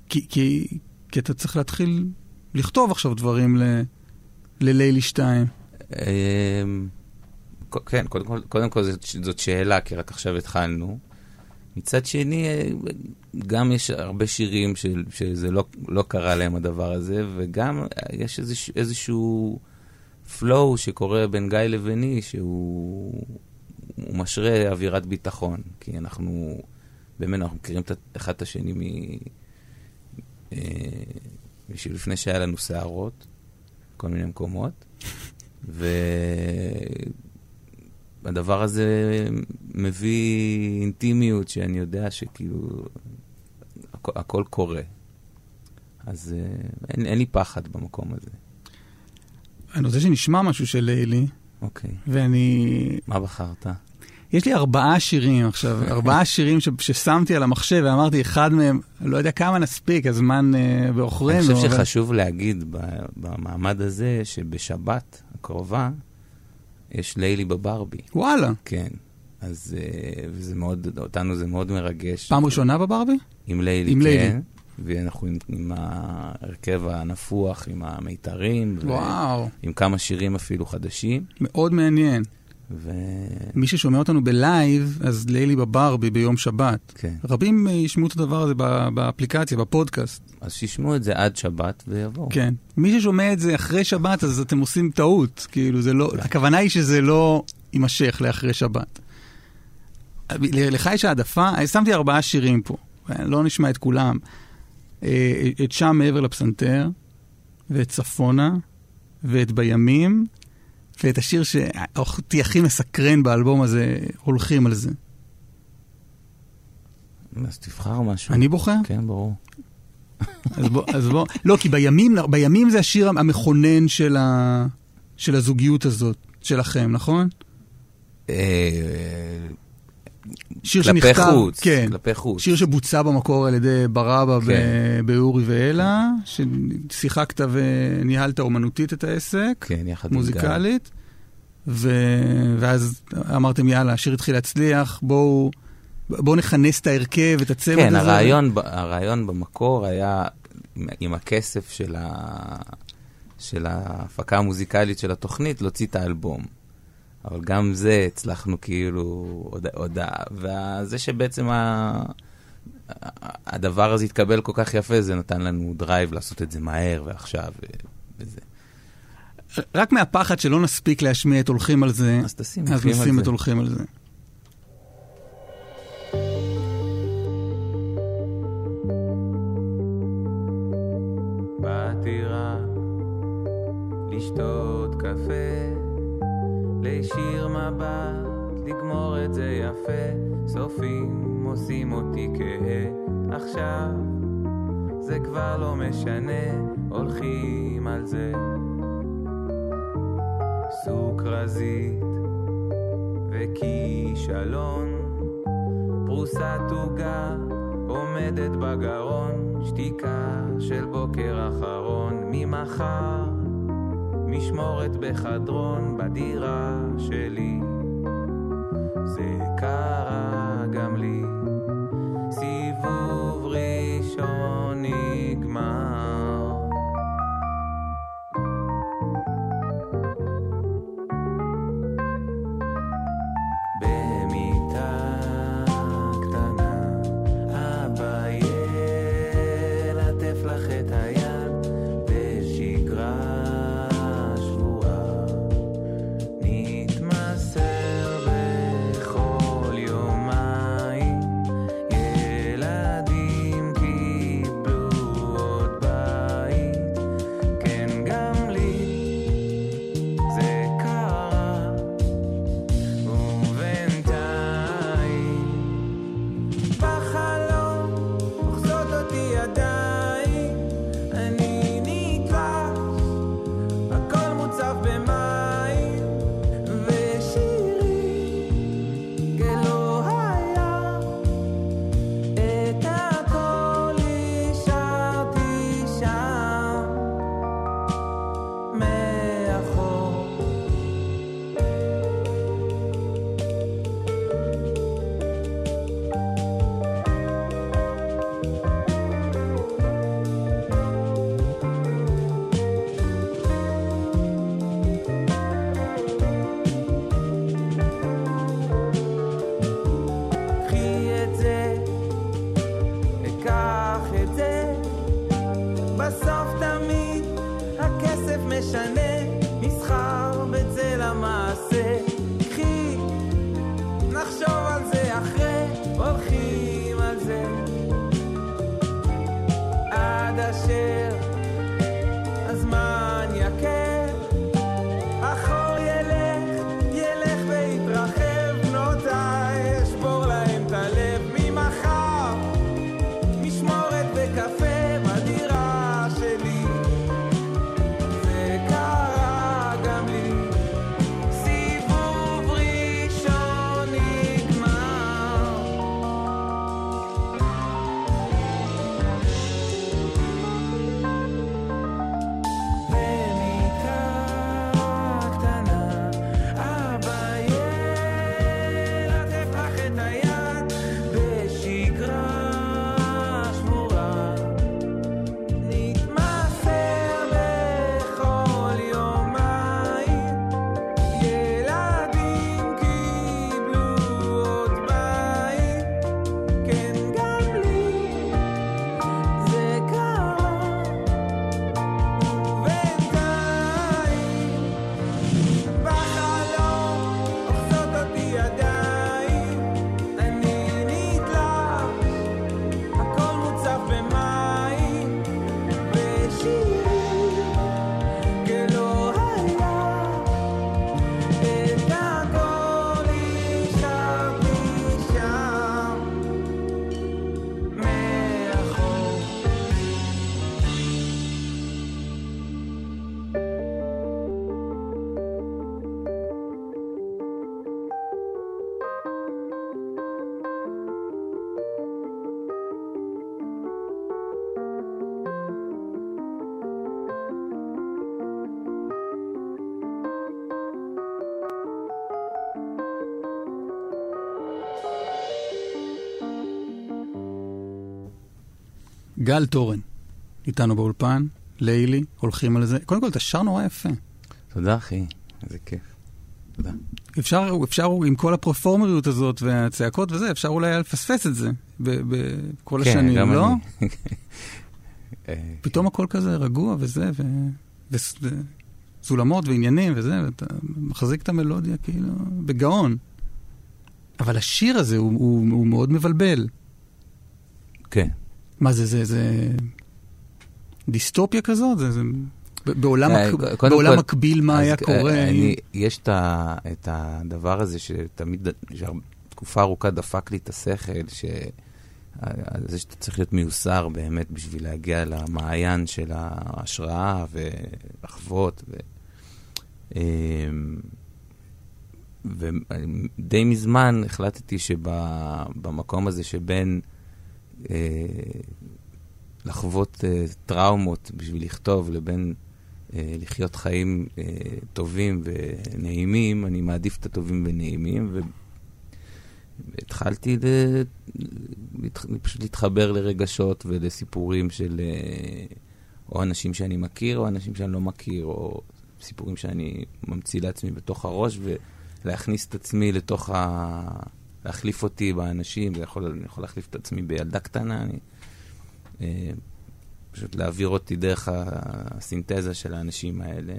כי, כי, כי אתה צריך להתחיל לכתוב עכשיו דברים ל, ללילי 2. כן, קודם כל, קודם כל זאת, זאת שאלה, כי רק עכשיו התחלנו. מצד שני, אה, גם יש הרבה שירים של, שזה לא, לא קרה להם הדבר הזה, וגם אה, יש איזוש, איזשהו flow שקורה בין גיא לביני, שהוא הוא משרה אווירת ביטחון, כי אנחנו, באמת, אנחנו מכירים את אחד את השני מ... אה, לפני שהיה לנו שערות, כל מיני מקומות. והדבר הזה מביא אינטימיות שאני יודע שכאילו הכ- הכל קורה. אז אה, אין, אין לי פחד במקום הזה. אני רוצה שנשמע משהו של לילי, אוקיי, ואני... מה בחרת? יש לי ארבעה שירים עכשיו, ארבעה שירים ש, ששמתי על המחשב ואמרתי, אחד מהם, לא יודע כמה נספיק, הזמן uh, בעוכרינו. אני חושב אבל- שחשוב להגיד ב- במעמד הזה שבשבת הקרובה יש לילי בברבי. וואלה. כן. אז אה, וזה מאוד, אותנו זה מאוד מרגש. פעם ראשונה בברבי? עם לילי, עם כן. לילי. ואנחנו עם, עם ההרכב הנפוח, עם המיתרים, וואו, ועם כמה שירים אפילו חדשים. מאוד מעניין. ו... מי ששומע אותנו בלייב, אז לילי בברבי ביום שבת. כן. רבים אה, ישמעו את הדבר הזה באפליקציה, בפודקאסט. אז שישמעו את זה עד שבת ויבואו. כן. מי ששומע את זה אחרי שבת, אז אתם עושים טעות. כאילו, זה לא... הכוונה היא שזה לא יימשך לאחרי שבת. ל- לך יש העדפה, שמתי ארבעה שירים פה, לא נשמע את כולם. אה, את שם מעבר לפסנתר, ואת צפונה, ואת בימים, ואת השיר שאותי הכי מסקרן באלבום הזה, הולכים על זה. אז תבחר משהו. אני בוחר? כן, ברור. אז בוא, אז בוא, לא, כי בימים, בימים זה השיר המכונן של, ה, של הזוגיות הזאת, שלכם, נכון? שיר כלפי שנכתב, חוץ, כן, כלפי חוץ. שיר שבוצע במקור על ידי ברבא כן. באורי ואלה, ששיחקת וניהלת אומנותית את העסק, כן, יחד. מוזיקלית, ו... ואז אמרתם, יאללה, השיר התחיל להצליח, בואו... בואו נכנס את ההרכב, את הצוות כן, הזה. הרעיון, ב- הרעיון במקור היה עם הכסף של, ה... של ההפקה המוזיקלית של התוכנית להוציא את האלבום. אבל גם זה הצלחנו כאילו עוד- הודעה, וזה שבעצם ה... הדבר הזה התקבל כל כך יפה, זה נתן לנו drive לעשות את זה מהר ועכשיו. וזה. רק מהפחד שלא נספיק להשמיע את הולכים על זה, אז תשים, אז הולכים על נשים זה. את הולכים על זה. בטירה לשתות קפה, להישיר מבט, לגמור את זה יפה, סופים עושים אותי כהה, עכשיו זה כבר לא משנה, הולכים על זה. סוכרזית וכישלון, פרוסת עוגה עומדת בגרון, שתיקה של בוקר אחרון, ממחר משמורת בחדרון בדירה שלי. זה קרה גם לי, סיבוב ראשון גל תורן, איתנו באולפן, לילי, הולכים על זה. קודם כל, אתה שר נורא יפה. תודה, אחי. איזה כיף. תודה. אפשר, אפשר עם כל הפרופורמריות הזאת והצעקות וזה, אפשר אולי לפספס את זה בכל כן, השנים, גם לא? אני. אה, פתאום הכל כזה רגוע וזה, ו... ו... וסולמות ועניינים וזה, ואתה מחזיק את המלודיה כאילו בגאון. אבל השיר הזה הוא, הוא, הוא מאוד מבלבל. כן. מה זה, זה, זה דיסטופיה כזאת? זה, זה... בעולם, אה, מק... בעולם כל- מקביל מה היה אה, קורה? אני, יש את, ה, את הדבר הזה שתמיד, תקופה ארוכה דפק לי את השכל, ש... על זה שאתה צריך להיות מיוסר באמת בשביל להגיע למעיין של ההשראה ולחוות. ו... אמ, ודי מזמן החלטתי שבמקום הזה שבין אה, לחוות אה, טראומות בשביל לכתוב לבין אה, לחיות חיים אה, טובים ונעימים, אני מעדיף את הטובים ונעימים, והתחלתי ל... להתח... פשוט להתחבר לרגשות ולסיפורים של אה, או אנשים שאני מכיר או אנשים שאני לא מכיר, או סיפורים שאני ממציא לעצמי בתוך הראש, ולהכניס את עצמי לתוך ה... להחליף אותי באנשים, זה יכול, אני יכול להחליף את עצמי בילדה קטנה, אני... אה, פשוט להעביר אותי דרך הסינתזה של האנשים האלה.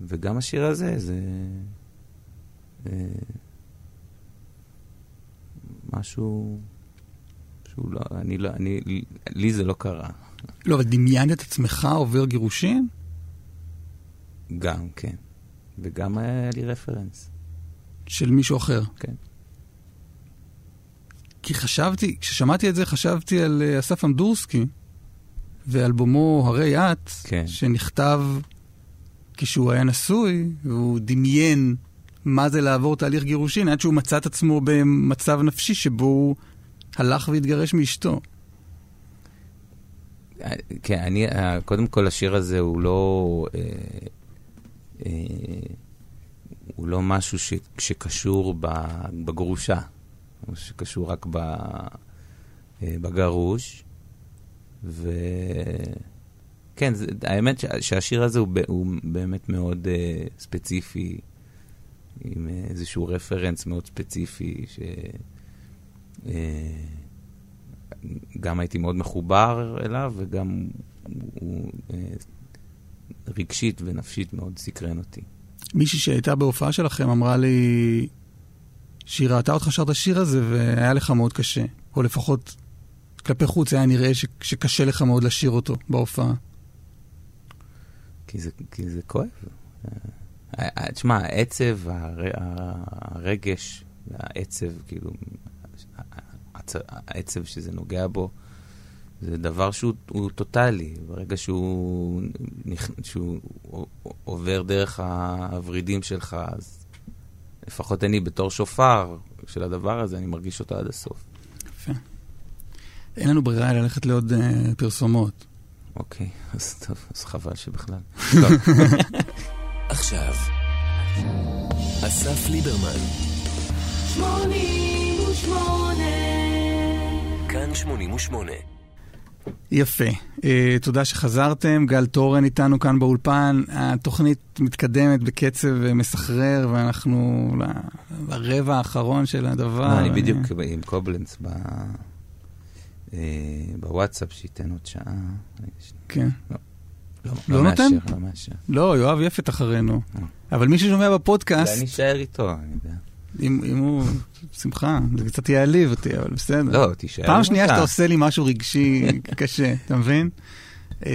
וגם השיר הזה, זה... אה, משהו שהוא לא, אני לא, אני, לי זה לא קרה. לא, אבל דמיינת את עצמך עובר גירושין? גם, כן. וגם היה לי רפרנס. של מישהו אחר. כן. כי חשבתי, כששמעתי את זה, חשבתי על אה, אסף אמדורסקי ואלבומו "הרי את", כן. שנכתב כשהוא היה נשוי, והוא דמיין מה זה לעבור תהליך גירושין, עד שהוא מצא את עצמו במצב נפשי שבו הוא הלך והתגרש מאשתו. כן, אני, אה, קודם כל השיר הזה הוא לא, אה, אה, הוא לא משהו ש, שקשור בגרושה, שקשור רק אה, בגרוש. וכן, האמת שהשיר הזה הוא, באמת מאוד אה, ספציפי, עם איזשהו רפרנס מאוד ספציפי, ש... אה, גם הייתי מאוד מחובר אליו, וגם הוא אה, רגשית ונפשית מאוד סקרן אותי. מישהי שהייתה בהופעה שלכם אמרה לי שהיא ראתה אותך שר את השיר הזה והיה לך מאוד קשה. או לפחות כלפי חוץ היה נראה ש- שקשה לך מאוד לשיר אותו בהופעה. כי זה, כי זה כואב. אה, אה, תשמע, העצב, הר, הרגש, העצב, כאילו, העצב שזה נוגע בו, זה דבר שהוא הוא טוטאלי. ברגע שהוא, שהוא עובר דרך הוורידים שלך, אז לפחות אני בתור שופר של הדבר הזה, אני מרגיש אותו עד הסוף. יפה. אין לנו ברירה אלא ללכת לעוד uh, פרסומות. אוקיי, אז טוב, אז חבל שבכלל. טוב. עכשיו, אסף ליברמן, 88 כאן 88. יפה. Uh, תודה שחזרתם. גל תורן איתנו כאן באולפן. התוכנית מתקדמת בקצב אה, מסחרר, ואנחנו לרבע האחרון של הדבר. לא, אני אה, בדיוק עם קובלנץ ב- בוואטסאפ, שייתן עוד שעה. כן. לא לא מאשר, נותן? לא מאשר. לא, יואב יפת אחרינו. אבל מי ששומע אולי בפודקאסט, אני אשאר איתו, אני יודע. אם, אם הוא... שמחה, זה קצת יעליב אותי, אבל בסדר. לא, תישאר. פעם עם שנייה אתה. שאתה עושה לי משהו רגשי קשה, אתה מבין? אה,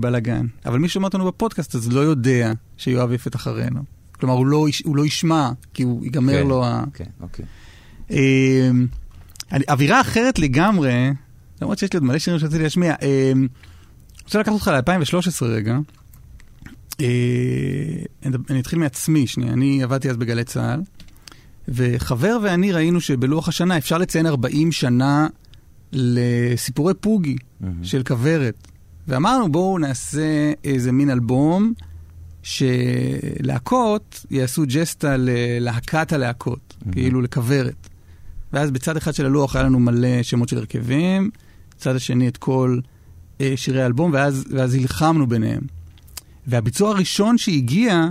בלאגן. אבל מי ששומע אותנו בפודקאסט אז לא יודע שיואב יפת אחרינו. כלומר, הוא לא, הוא לא ישמע, כי הוא ייגמר כן, לו ה... כן, אוקיי. אה, אווירה אחרת לגמרי, למרות שיש לי עוד מלא שירים שרציתי להשמיע. אה, אני רוצה לקחת אותך ל-2013 רגע. אה, אני אתחיל מעצמי שנייה, אני עבדתי אז בגלי צה"ל, וחבר ואני ראינו שבלוח השנה אפשר לציין 40 שנה לסיפורי פוגי מהמם. של כוורת. ואמרנו, בואו נעשה איזה מין אלבום שלהקות יעשו ג'סטה ללהקת הלהקות, Mhm. כאילו לכוורת. ואז בצד אחד של הלוח היה לנו מלא שמות של הרכבים, הצד השני את כל אה, שירי האלבום, ואז, ואז הלחמנו ביניהם. והביצוע הראשון שהגיע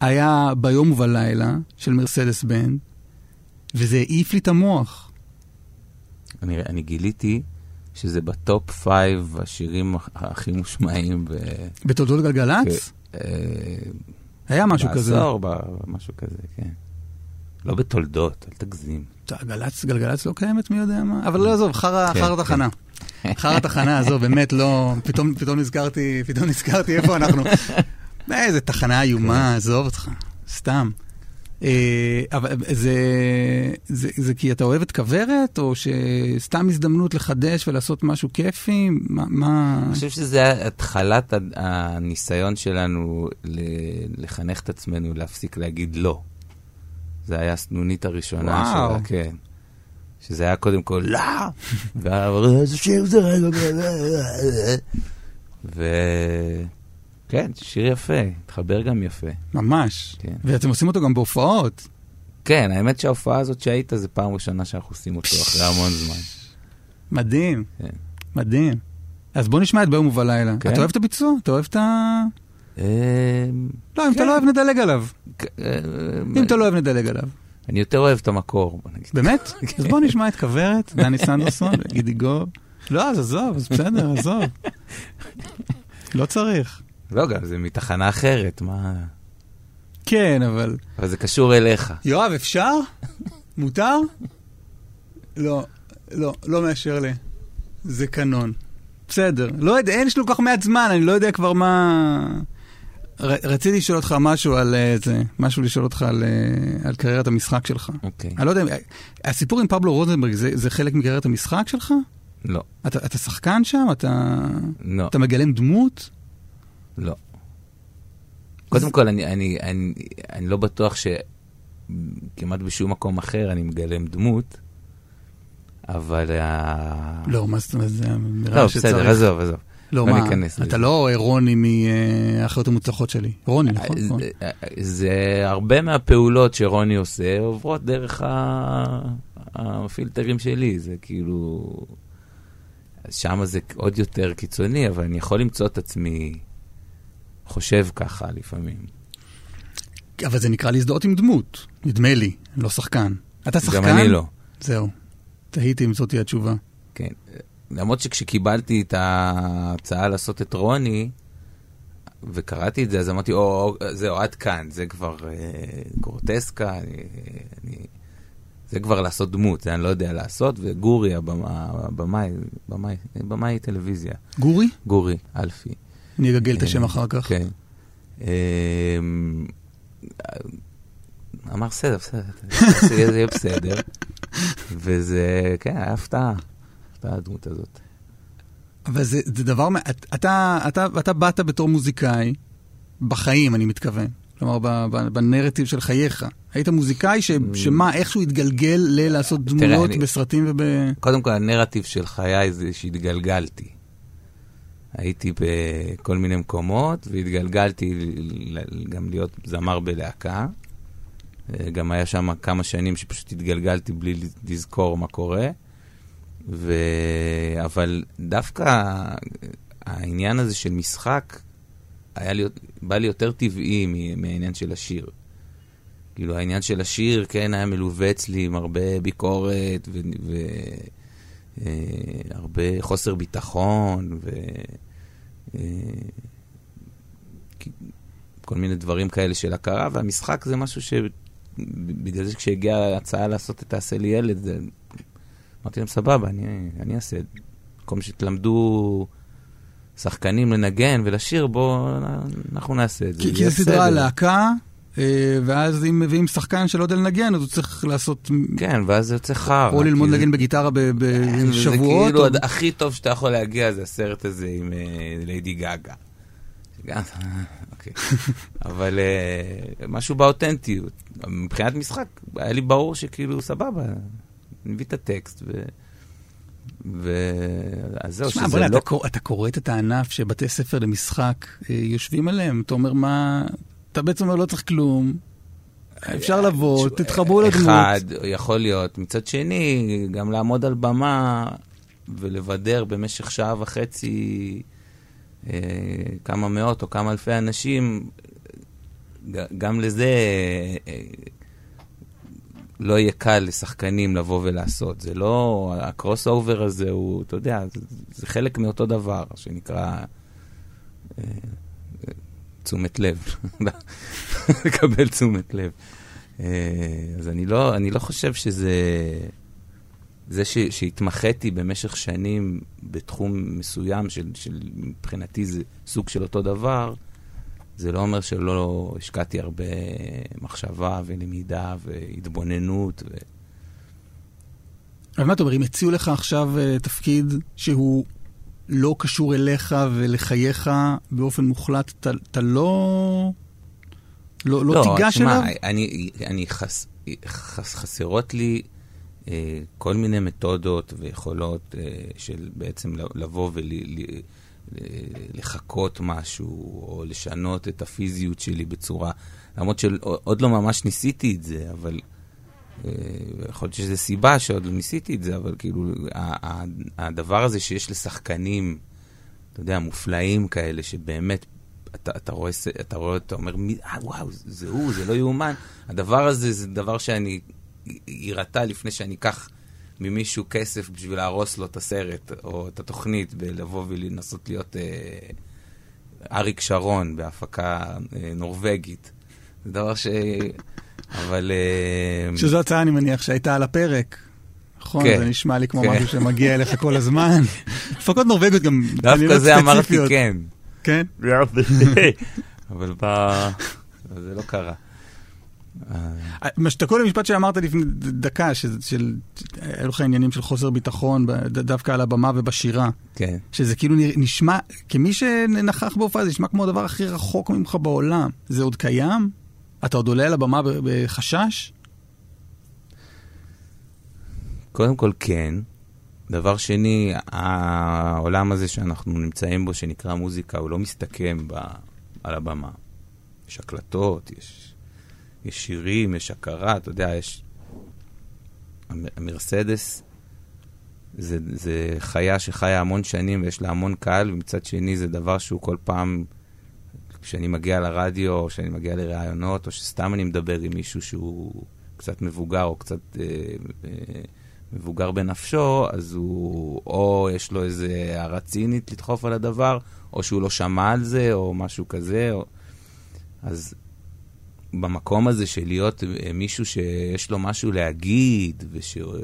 היה ביום ובלילה של מרסדס בנד, וזה העיף לי את המוח. אני, אני גיליתי שזה ב top five השירים הכי מושמעים ב... בתולדות גלגלצ? אה, היה משהו כזה. בעשור, ב- משהו כזה, כן. לא בתולדות, אל תגזים. גלגלצ, גלגלצ לא קיימת, מי יודע מה? אבל לא, עזוב, חרא כן, כן. תחנה. חרא תחנה, עזוב, באמת לא... פתאום פתאום נזכרתי, פתאום נזכרתי איפה אנחנו. אה, איזה תחנה איומה, עזוב אותך, סתם. אה, אבל זה, זה, זה כי אתה אוהב את כוורת, או שסתם הזדמנות לחדש ולעשות משהו כיפי? מה... מה... אני חושב שזה התחלת הניסיון שלנו לחנך את עצמנו להפסיק להגיד לא. זה היה הסנונית הראשונה וואו. שלה, כן. שזה היה קודם כל לא, איזה שיר זה רגע, ו... כן, שיר יפה, התחבר גם יפה. ממש. כן. ואתם עושים אותו גם בהופעות. כן, האמת שההופעה הזאת שהיית, זה פעם ראשונה שאנחנו עושים אותו אחרי המון זמן. מדהים, כן. מדהים. אז בוא נשמע את ביום ובלילה. כן. אתה אוהב את הביצוע? אתה אוהב את ה... אמ, לא, אם אתה כן. לא אוהב, נדלג עליו. אה, אם אתה לא אוהב, נדלג עליו. אני יותר אוהב את המקור, בוא נגיד. באמת? אז בוא נשמע את כוורת, דני סנדרסון, גידי גוב. לא, אז עזוב, אז בסדר, עזוב. לא צריך. לא, גם זה מתחנה אחרת, מה... כן, אבל... אבל זה קשור אליך. יואב, אפשר? מותר? לא, לא, לא מאשר לי. זה קנון. בסדר. לא יודע, אין יש לו כל כך מעט זמן, אני לא יודע כבר מה... ר, רציתי לשאול אותך משהו על אה, זה, משהו לשאול אותך על, אה, על קריירת המשחק שלך. אוקיי. אני לא יודע, הסיפור עם פבלו רוזנברג זה, זה חלק מקריירת המשחק שלך? לא, אתה, אתה שחקן שם? אתה, לא, אתה מגלם דמות? לא. קודם כל, אני, אני, אני, אני לא בטוח שכמעט בשום מקום אחר אני מגלם דמות, אבל... ה- לא, מה זאת אומרת, זה נראה לא, שצריך. בסדר, עזוב, עזוב. לא, לא מה, ניכנס אתה לזה. לא רוני מהאחיות המוצלחות שלי. רוני, נכון? נכון. זה- זה הרבה מהפעולות שרוני עושה עוברות דרך ה- הפילטרים שלי, זה כאילו... שם זה עוד יותר קיצוני, אבל אני יכול למצוא את עצמי חושב ככה לפעמים. אבל זה נקרא להזדהות עם דמות, נדמה לי, לא שחקן. אתה שחקן? גם אני לא. זהו. תהיתי אם זאת תהיה התשובה. כן. למרות שכשקיבלתי את ההצעה לעשות את רוני, וקראתי את זה, אז אמרתי, או, זהו, עד כאן, זה כבר אה, גרוטסקה, אני, אני, זה כבר לעשות דמות, זה אני לא יודע לעשות, וגורי, הבמאי, הבמאי, במאי, במאי טלוויזיה, גורי? גורי, אלפי. אני אגגל את השם אחר כך. כן. אה, אמר, בסדר, בסדר, זה יהיה בסדר. וזה, כן, היה הפתעה, הפתעה הדמות הזאת. אבל זה, זה דבר, אתה, אתה, אתה באת בתור מוזיקאי, בחיים אני מתכוון. כלומר, בנרטיב של חייך. היית מוזיקאי ש, שמה, איכשהו התגלגל ללעשות דמויות אני- בסרטים וב... קודם כל, הנרטיב של חיי זה שהתגלגלתי. הייתי בכל מיני מקומות, והתגלגלתי גם להיות זמר בלהקה. אה, גם היה שם כמה שנים שפשוט התגלגלתי בלי לזכור מה קורה. ו... אבל דווקא העניין הזה של משחק, היה לי, בא לי יותר טבעי מהעניין של השיר. כאילו, העניין של השיר, כן, היה מלווה אצלי עם הרבה ביקורת והרבה חוסר ביטחון ו... אה, כל מיני דברים כאלה של הכרה, והמשחק זה משהו ש... בגלל זה כשהגיעה ההצעה לעשות את תעשה לי ילד, זה... אמרתי להם, סבבה, אני, אני אעשה. במקום שתלמדו שחקנים לנגן ולשיר, בואו אנחנו נעשה את זה. כי, זה כי זו סדרה להקה, אה, ואז אם מביאים שחקן שלא יודע לנגן, אז הוא צריך לעשות... כן, ואז זה יוצא חרא. או ללמוד זה- לנגן בגיטרה בשבועות. כאילו או- הד- הכי טוב שאתה יכול להגיע זה הסרט הזה עם אה, ליידי גאגה. גם, אוקיי. אבל אה, משהו באותנטיות. מבחינת משחק, היה לי ברור שכאילו, סבבה, אני מביא את הטקסט, ו... אז זהו, שזה בוא'נה, לא... אתה קור- אתה קורא את הענף שבתי ספר למשחק אה, יושבים עליהם, אתה אומר מה... אתה בעצם אומר לא צריך כלום, אפשר לבוא, תתחברו לדמות. אחד, יכול להיות. מצד שני, גם לעמוד על במה, ולבדר במשך שעה וחצי אה, כמה מאות או כמה אלפי אנשים, גם לזה אה, לא יהיה קל לשחקנים לבוא ולעשות. זה לא, הקרוס אובר הזה הוא, אתה יודע, זה, זה חלק מאותו דבר, שנקרא אה, תשומת לב. לקבל תשומת לב. אה, אז אני לא, אני לא חושב שזה... זה ש, שהתמחיתי במשך שנים בתחום מסוים, של, של מבחינתי זה סוג של אותו דבר, זה לא אומר שלא השקעתי הרבה מחשבה ולמידה והתבוננות. ו... אבל מה אתה אומר, אם הציעו לך עכשיו אה, תפקיד שהוא לא קשור אליך ולחייך באופן מוחלט, אתה- אתה לא... לא, לא, תיגש תשמע, אליו? אני, אני חס, חס, חסרות לי אה, כל מיני מתודות ויכולות אה, של בעצם לבוא ולחקות משהו, או לשנות את הפיזיות שלי בצורה, למרות שעוד לא ממש ניסיתי את זה, אבל אה, יכול להיות שזו סיבה שעוד לא ניסיתי את זה, אבל כאילו, הדבר הזה שיש לשחקנים, אתה יודע, מופלאים כאלה, שבאמת אתה, אתה רואה, אתה רואה, אתה אומר, אה, וואו, זה הוא, זה לא יאומן. הדבר הזה זה דבר שאני יירתע לפני שאני אקח ממישהו כסף בשביל להרוס לו את הסרט או את התוכנית, בלבוא ולנסות להיות אה, אריק שרון בהפקה אה, נורבגית. זה דבר ש... אבל... אה, שזו הצעה, אני מניח, שהייתה על הפרק. נכון, כן. זה נשמע לי כמו כן. משהו שמגיע אליך כל הזמן. הפקות נורווגיות גם דווקא כנראה זה אמרתי. כן. כן? אבל זה לא קרה. אה, מה שאתה כל המשפט שאמרת לפני דקה, של- של, היו לך עניינים של חוסר ביטחון, דווקא על הבמה ובשירה, כן. שזה כאילו נשמע, כמי שנכח בהופעה, זה נשמע כמו הדבר הכי רחוק ממך בעולם. זה עוד קיים? אתה עוד עולה על הבמה בחשש? קודם כל כן. דבר שני, העולם הזה שאנחנו נמצאים בו, שנקרא מוזיקה, הוא לא מסתכם ב, על הבמה. יש הקלטות, יש, יש שירים, יש הכרה, אתה יודע, יש... המ- המרסדס זה, זה חיה שחיה המון שנים ויש לה המון קהל, ומצד שני זה דבר שהוא כל פעם, כשאני מגיע לרדיו, או כשאני מגיע לראיונות, או שסתם אני מדבר עם מישהו שהוא קצת מבוגר, או קצת אה, אה, מבוגר בנפשו, אז הוא, או יש לו איזה הערה צינית לדחוף על הדבר, או שהוא לא שמע על זה, או משהו כזה. או... אז במקום הזה של להיות אה, מישהו שיש לו משהו להגיד, ושרוצה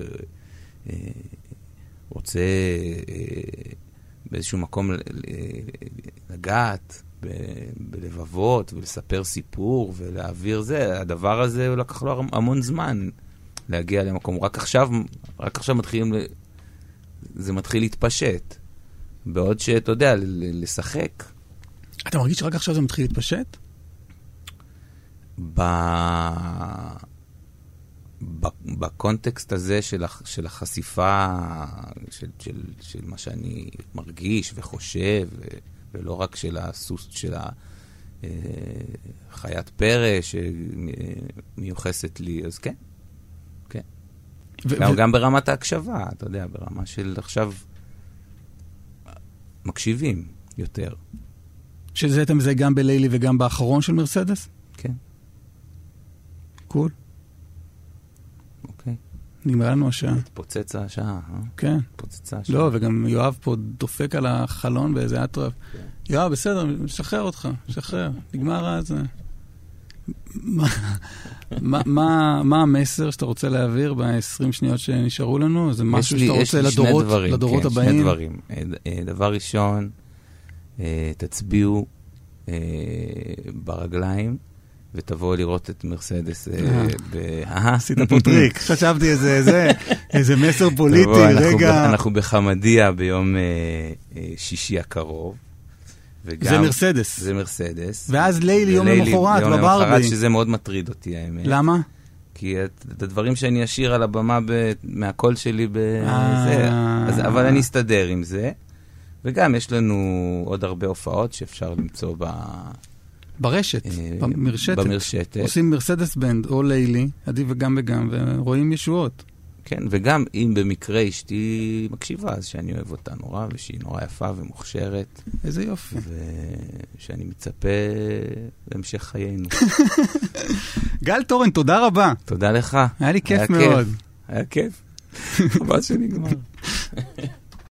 אה, באיזשהו מקום ל- ל- לגעת ב- בלבבות ולספר סיפור ולהעביר זה, הדבר הזה לקח לו המון זמן להגיע למקום. רק עכשיו, רק עכשיו מתחילים, זה מתחיל להתפשט. בעוד שאתה יודע, לשחק אתה מרגיש שרק עכשיו זה מתחיל להתפשט? ב... בקונטקסט הזה של, הח... של החשיפה של, של, של מה שאני מרגיש וחושב. ולא רק של הסוס, של החיית פרא שמיוחסת לי, אז כן, כן. ו- גם, ו- גם ברמת ההקשבה, אתה יודע, ברמה של עכשיו מקשיבים יותר, שזה אתה מזהה גם בלילי וגם באחרון של מרסדס? כן, קול. אוקיי. נגמרה לנו השעה. התפוצץ השעה, אה? כן. התפוצצה השעה. לא, וגם יואב פה דופק על החלון באיזה אטרף. יואב, בסדר, משחרר אותך, משחרר, נגמר הזה. מה- מה- המסר שאתה רוצה להעביר ב-20 שניות שנשארו לנו? זה משהו יש שאתה יש רוצה לי שני לדורות דברים, לדורות כן, שני הבאים? דברים. אה, אה, דבר ראשון, אה, תצביעו אה, ברגליים ותבואו לראות את מרסדס אה, אה. ב... אה? עשית פה טריק, חשבתי איזה זה, איזה מסר פוליטי, רגע. אנחנו בחמדיה ביום אה, שישי הקרוב. וגם- זה מרסדס. זה מרסדס. ואז לילי יום למחרת יום בברבי. למחרת, שזה מאוד מטריד אותי, האמת. למה? כי את, את הדברים שאני אשיר על הבמה ב, מהקול שלי בזה. אז, אבל אני אסתדר עם זה. וגם יש לנו עוד הרבה הופעות שאפשר למצוא ב, ברשת, אה, במרשתת. במרשתת. עושים מרסדס בנד או לילי, עדיף וגם וגם, ורואים ישועות. כן, וגם אם במקרה אשתי מקשיבה, אז שאני אוהב אותה נורא, ושהיא נורא יפה ומוכשרת, איזה יופי. ושאני מצפה להמשך חיינו. גל תורן, תודה רבה. תודה לך. היה לי כיף היה מאוד. היה כיף. חבל שנגמר.